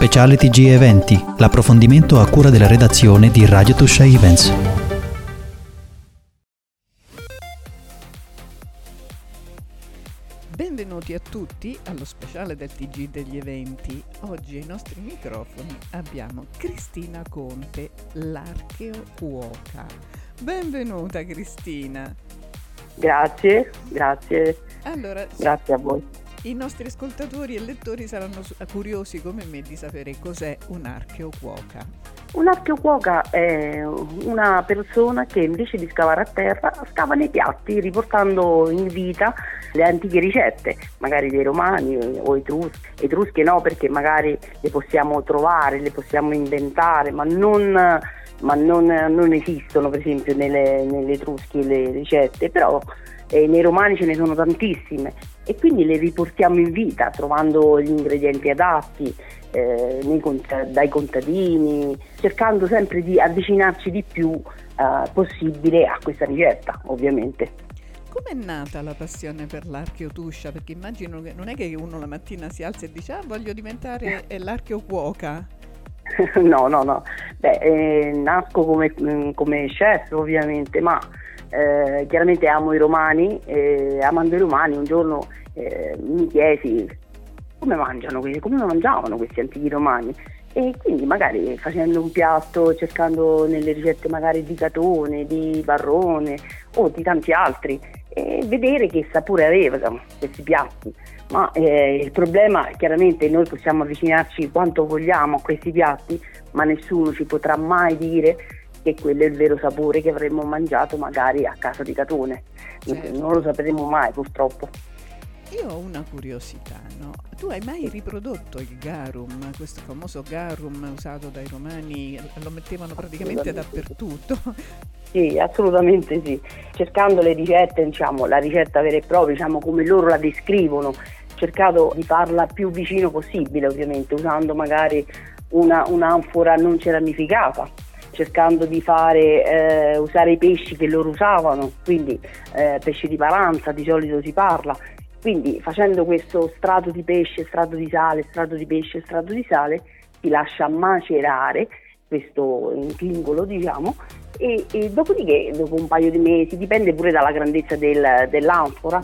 Speciale TG Eventi, l'approfondimento a cura della redazione di Radio Tuscia Events. Benvenuti a tutti allo speciale del TG degli eventi. Oggi ai nostri microfoni abbiamo Cristina Conte, l'archeo cuoca. Benvenuta Cristina. Grazie, grazie. Allora, grazie a voi. I nostri ascoltatori e lettori saranno curiosi come me di sapere cos'è un archeocuoca. Un archeocuoca è una persona che invece di scavare a terra scava nei piatti riportando in vita le antiche ricette, magari dei romani o etruschi. Etrusche no perché magari le possiamo trovare, le possiamo inventare, ma non, ma non, non esistono per esempio nelle, nelle etrusche le ricette, però eh, nei romani ce ne sono tantissime e quindi le riportiamo in vita trovando gli ingredienti adatti eh, cont- dai contadini, cercando sempre di avvicinarci di più eh, possibile a questa ricetta ovviamente. Com'è nata la passione per l'archeotuscia? Perché immagino che non è che uno la mattina si alza e dice ah voglio diventare l'archeo cuoca. no, no, no. Beh, eh, nasco come, mm, come chef ovviamente, ma eh, chiaramente amo i romani, eh, amando i romani un giorno eh, mi chiesi come mangiano questi, come mangiavano questi antichi romani e quindi magari facendo un piatto, cercando nelle ricette magari di Catone, di Barrone o di tanti altri e vedere che sapore avevano questi piatti. Ma eh, il problema chiaramente noi possiamo avvicinarci quanto vogliamo a questi piatti, ma nessuno ci potrà mai dire che quello è il vero sapore che avremmo mangiato magari a casa di Catone. Certo. Non lo sapremo mai purtroppo. Io ho una curiosità, no? Tu hai mai riprodotto il garum, questo famoso garum usato dai romani, lo mettevano praticamente dappertutto? Sì, assolutamente sì. Cercando le ricette, diciamo, la ricetta vera e propria, diciamo come loro la descrivono, cercato di farla più vicino possibile, ovviamente, usando magari una, un'anfora non ceramificata cercando di fare, eh, usare i pesci che loro usavano, quindi eh, pesci di paranza di solito si parla, quindi facendo questo strato di pesce, strato di sale, strato di pesce, strato di sale, si lascia macerare questo intingolo diciamo e, e, dopodiché dopo un paio di mesi, dipende pure dalla grandezza del, dell'anfora,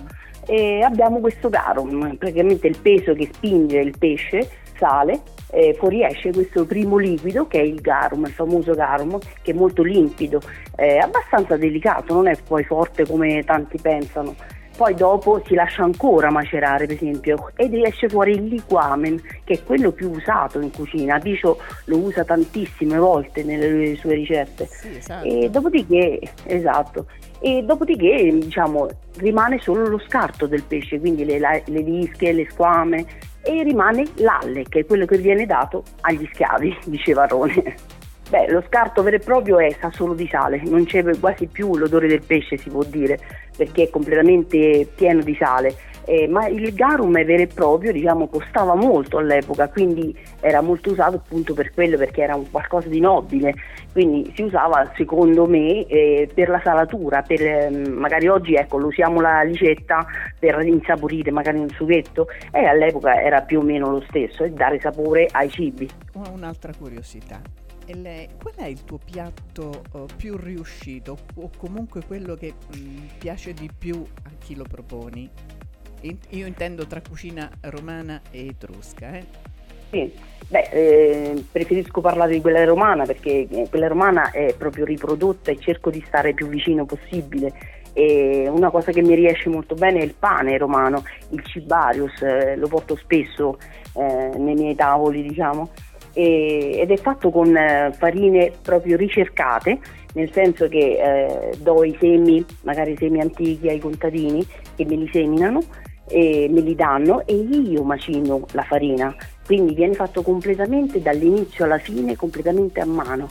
abbiamo questo garum, praticamente il peso che spinge il pesce sale eh, fuoriesce questo primo liquido che è il garum, il famoso garum, che è molto limpido, è abbastanza delicato, non è poi forte come tanti pensano. Poi dopo si lascia ancora macerare, per esempio, ed esce fuori il liquamen, che è quello più usato in cucina. Bicio lo usa tantissime volte nelle sue ricette. Sì, esatto. E dopodiché, esatto, e dopodiché diciamo, rimane solo lo scarto del pesce, quindi le, le lische, le squame, e rimane l'alle, che è quello che viene dato agli schiavi, diceva Rone. Beh, lo scarto vero e proprio è sa solo di sale, non c'è quasi più l'odore del pesce, si può dire, perché è completamente pieno di sale. Eh, ma il garum vero e proprio, diciamo, costava molto all'epoca, quindi era molto usato appunto per quello, perché era un qualcosa di nobile, quindi si usava secondo me eh, per la salatura, per, eh, magari oggi ecco, lo usiamo la licetta per insaporire magari un sughetto e all'epoca era più o meno lo stesso, e dare sapore ai cibi. Un'altra curiosità, qual è il tuo piatto uh, più riuscito o comunque quello che mm, piace di più a chi lo proponi? Io intendo tra cucina romana e etrusca. Eh? Sì, beh, eh, preferisco parlare di quella romana perché eh, quella romana è proprio riprodotta e cerco di stare più vicino possibile. E una cosa che mi riesce molto bene è il pane romano, il cibarius, eh, lo porto spesso eh, nei miei tavoli, diciamo e, ed è fatto con eh, farine proprio ricercate, nel senso che eh, do i semi, magari semi antichi ai contadini che me li seminano e me li danno e io macino la farina, quindi viene fatto completamente dall'inizio alla fine, completamente a mano.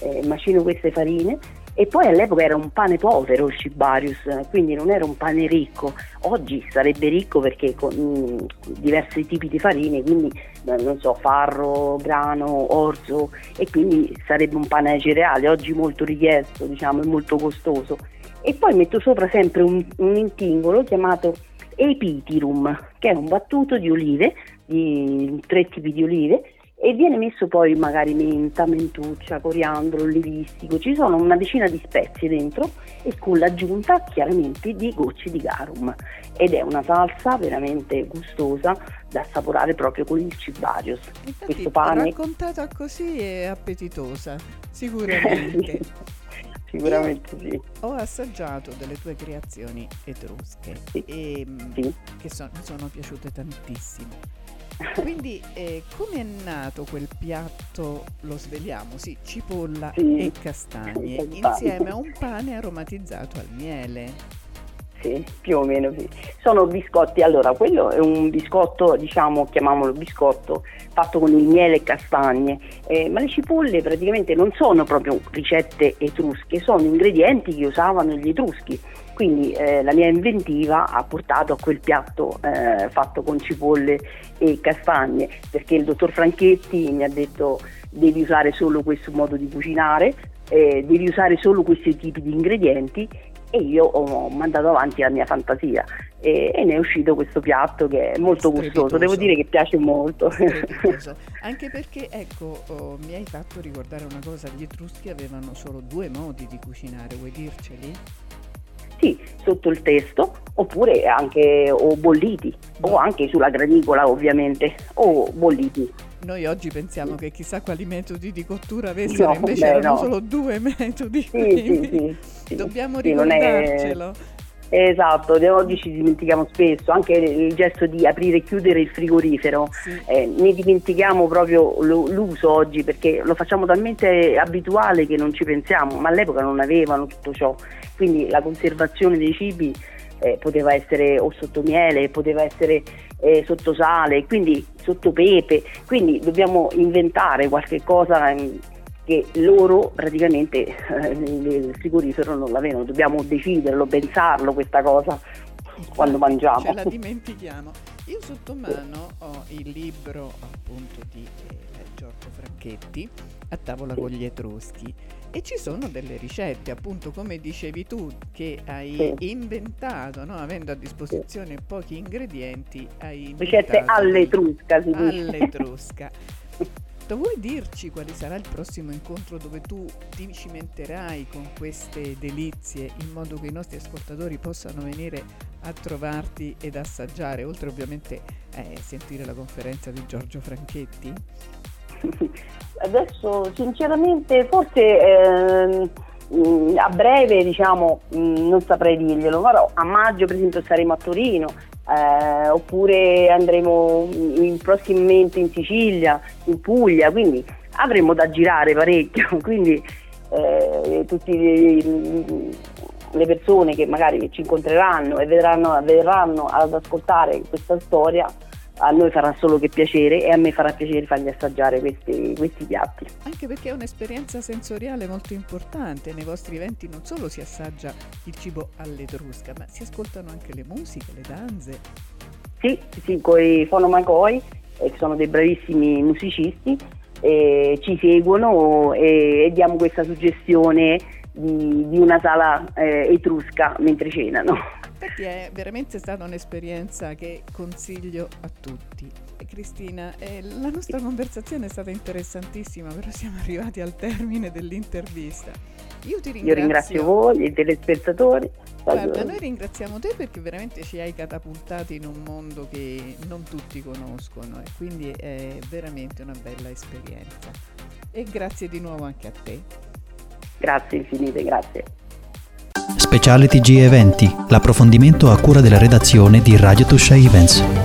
Eh, macino queste farine e poi all'epoca era un pane povero il Cibarius, quindi non era un pane ricco. Oggi sarebbe ricco perché con mh, mm, diversi tipi di farine, quindi non so, farro, grano, orzo e quindi sarebbe un pane ai cereali, oggi molto richiesto, diciamo, e molto costoso. E poi metto sopra sempre un, un intingolo chiamato epitirum, che è un battuto di olive, di tre tipi di olive, e viene messo poi magari menta, mentuccia, coriandolo, olivistico, ci sono una decina di spezie dentro e con l'aggiunta chiaramente di gocce di garum ed è una salsa veramente gustosa da assaporare proprio con il cibarius. Infatti, Questo pane raccontata così è appetitosa, sicuramente. Sicuramente Io sì. Ho assaggiato delle tue creazioni etrusche sì. E, mm, sì. che so, mi sono piaciute tantissimo. Quindi eh, come è nato quel piatto, lo sveliamo, sì, cipolla sì, e castagne, insieme a un pane aromatizzato al miele. Sì, più o meno sì. Sono biscotti, allora quello è un biscotto, diciamo, chiamiamolo biscotto, fatto con il miele e castagne, eh, ma le cipolle praticamente non sono proprio ricette etrusche, sono ingredienti che usavano gli etruschi. Quindi eh, la mia inventiva ha portato a quel piatto eh, fatto con cipolle e castagne, perché il dottor Franchetti mi ha detto devi usare solo questo modo di cucinare, eh, devi usare solo questi tipi di ingredienti e io ho mandato avanti la mia fantasia e, e ne è uscito questo piatto che è molto gustoso, devo dire che piace molto. Anche perché ecco, oh, mi hai fatto ricordare una cosa, gli Etruschi avevano solo due modi di cucinare, vuoi dirceli? Sì, sotto il testo oppure anche o bolliti no. o anche sulla granicola ovviamente o bolliti. Noi oggi pensiamo che chissà quali metodi di cottura avessero, no, invece beh, erano no. solo due metodi. Sì, sì, Dobbiamo ricordarcelo. È... Esatto, oggi ci dimentichiamo spesso, anche il gesto di aprire e chiudere il frigorifero, sì. eh, ne dimentichiamo proprio l'uso oggi perché lo facciamo talmente abituale che non ci pensiamo, ma all'epoca non avevano tutto ciò, quindi la conservazione dei cibi eh, poteva essere o sotto miele, poteva essere eh, sotto sale, quindi sotto pepe, quindi dobbiamo inventare qualche cosa ehm, che loro praticamente eh, nel frigorifero non l'avevano, dobbiamo deciderlo, pensarlo questa cosa quando mangiamo. Ce la dimentichiamo. Io sotto mano ho il libro appunto di eh, Giorgio Franchetti, A tavola con gli Etruschi e ci sono delle ricette, appunto come dicevi tu, che hai inventato, no? avendo a disposizione pochi ingredienti, hai Ricette all'etrusca, si All'etrusca. Vuoi dirci quale sarà il prossimo incontro dove tu ti cimenterai con queste delizie in modo che i nostri ascoltatori possano venire a trovarti ed assaggiare, oltre ovviamente a eh, sentire la conferenza di Giorgio Franchetti? Adesso sinceramente forse eh, a breve diciamo mm, non saprei dirglielo, però a maggio per esempio saremo a Torino eh, oppure andremo in, prossimamente in Sicilia, in Puglia, quindi avremo da girare parecchio, quindi eh, tutte le persone che magari ci incontreranno e vedranno, verranno ad ascoltare questa storia a noi farà solo che piacere e a me farà piacere fargli assaggiare questi, questi, piatti. Anche perché è un'esperienza sensoriale molto importante, nei vostri eventi non solo si assaggia il cibo all'etrusca, ma si ascoltano anche le musiche, le danze. Sì, sì, con i fonomacoi, eh, che sono dei bravissimi musicisti, eh, ci seguono e, e, diamo questa suggestione di, di una sala eh, etrusca mentre cenano. Infatti è veramente stata un'esperienza che consiglio a tutti. Cristina, eh, la nostra conversazione è stata interessantissima, però siamo arrivati al termine dell'intervista. Io ti ringrazio. Io ringrazio voi, i telespettatori. Guarda, noi ringraziamo te perché veramente ci hai catapultati in un mondo che non tutti conoscono e quindi è veramente una bella esperienza. E grazie di nuovo anche a te. Grazie infinite, grazie. Speciale TG Eventi, l'approfondimento a cura della redazione di Radio Tuscia Events.